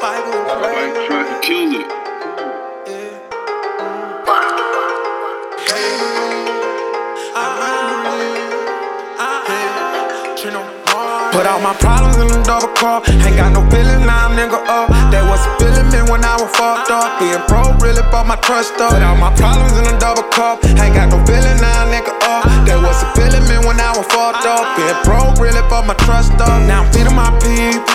Bible and pray. Like trying to kill it. Put all my problems in a double cup. Ain't got no feeling, now I'm nigga up. That was a feeling me when I was fucked up. Being pro really bought my trust up. Put all my problems in a double cup. Ain't got no feeling, now I'm nigga up. That was a feeling me when I was fucked up. Being pro really bought my trust up. Now I'm feeding my people.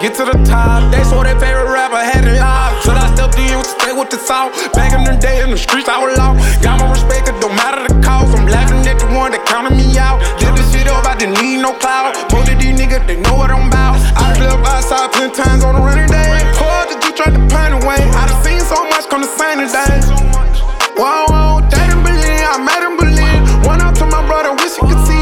Get to the top. They saw their favorite rapper had it live. So I stepped in to stay with the salt. Back in the day in the streets, I was lost. Got my respect, it don't matter the cost. I'm laughing at the one that counted me out. Did this shit up, I didn't need no cloud. Most of these niggas, they know what I'm about. I slept outside plenty times on a rainy day. Poor that you tried to pun away. I done seen so much come to same today. Whoa, whoa, they didn't believe, I made them believe. One up to my brother, wish you could see.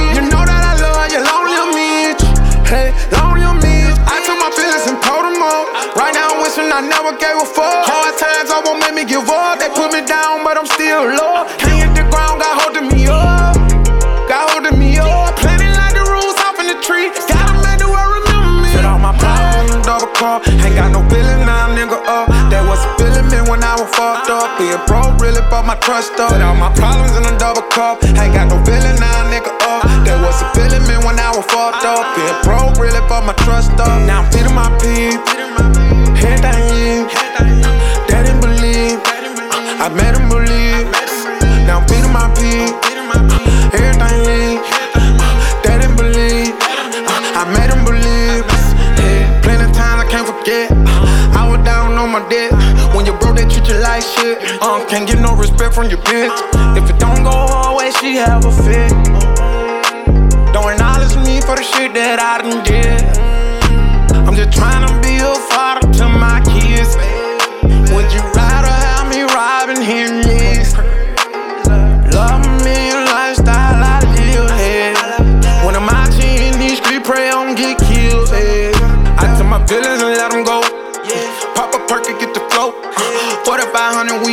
Never gave a fuck. Hard times I won't make me give up. They put me down, but I'm still low. Hang at the ground, got holding me up. Got holding me up. Planning like the rules off in the tree. Gotta make the world remember me. Put all my problems in a double cup. Ain't got no feeling, now nigga up. That was a feeling me when I was fucked up. Being pro really bought my trust up. Put all my problems in a double cup. Ain't got no feeling, now nigga up. That was a feeling me when I was fucked up. Being pro really bought my trust up. Now I'm made them believe. Yeah, plenty times I can't forget. I was down on my dick. When you bro, they treat you like shit. Uh, can't get no respect from your bitch. If it don't go her way, she have a fit. Don't acknowledge me for the shit that I done did. I'm just trying to be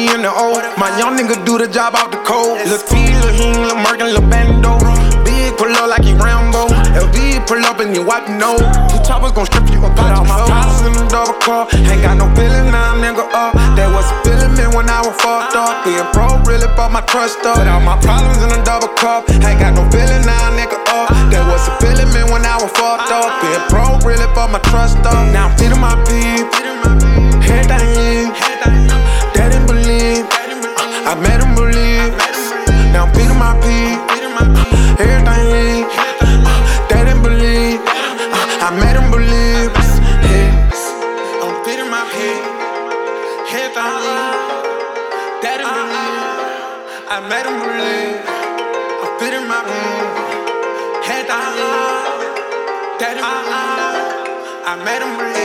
4500, in the O. My young nigga do the job out the cold. Lil T, Lil Hing, Lil Merkin, Lil Bando. Big pull up like he Rambo. LV pull up and you wipe nose. Two choppers gon' strip you up out my problems in the double car. Ain't got no feeling, now nigga up. That was a feeling when I was fucked up. Being pro really bought my trust up. Put all my problems in a double cup. Ain't got no feeling, now nigga up. That was a feeling me when I was fucked up. Being pro really bought my trust up. I made them believe. Now I'm feeding my people. Everything, they didn't believe. I made them believe. I'm feeding my people. Head down, they didn't believe. I made them believe. I'm feeding my people. Down, they didn't believe. I made them believe.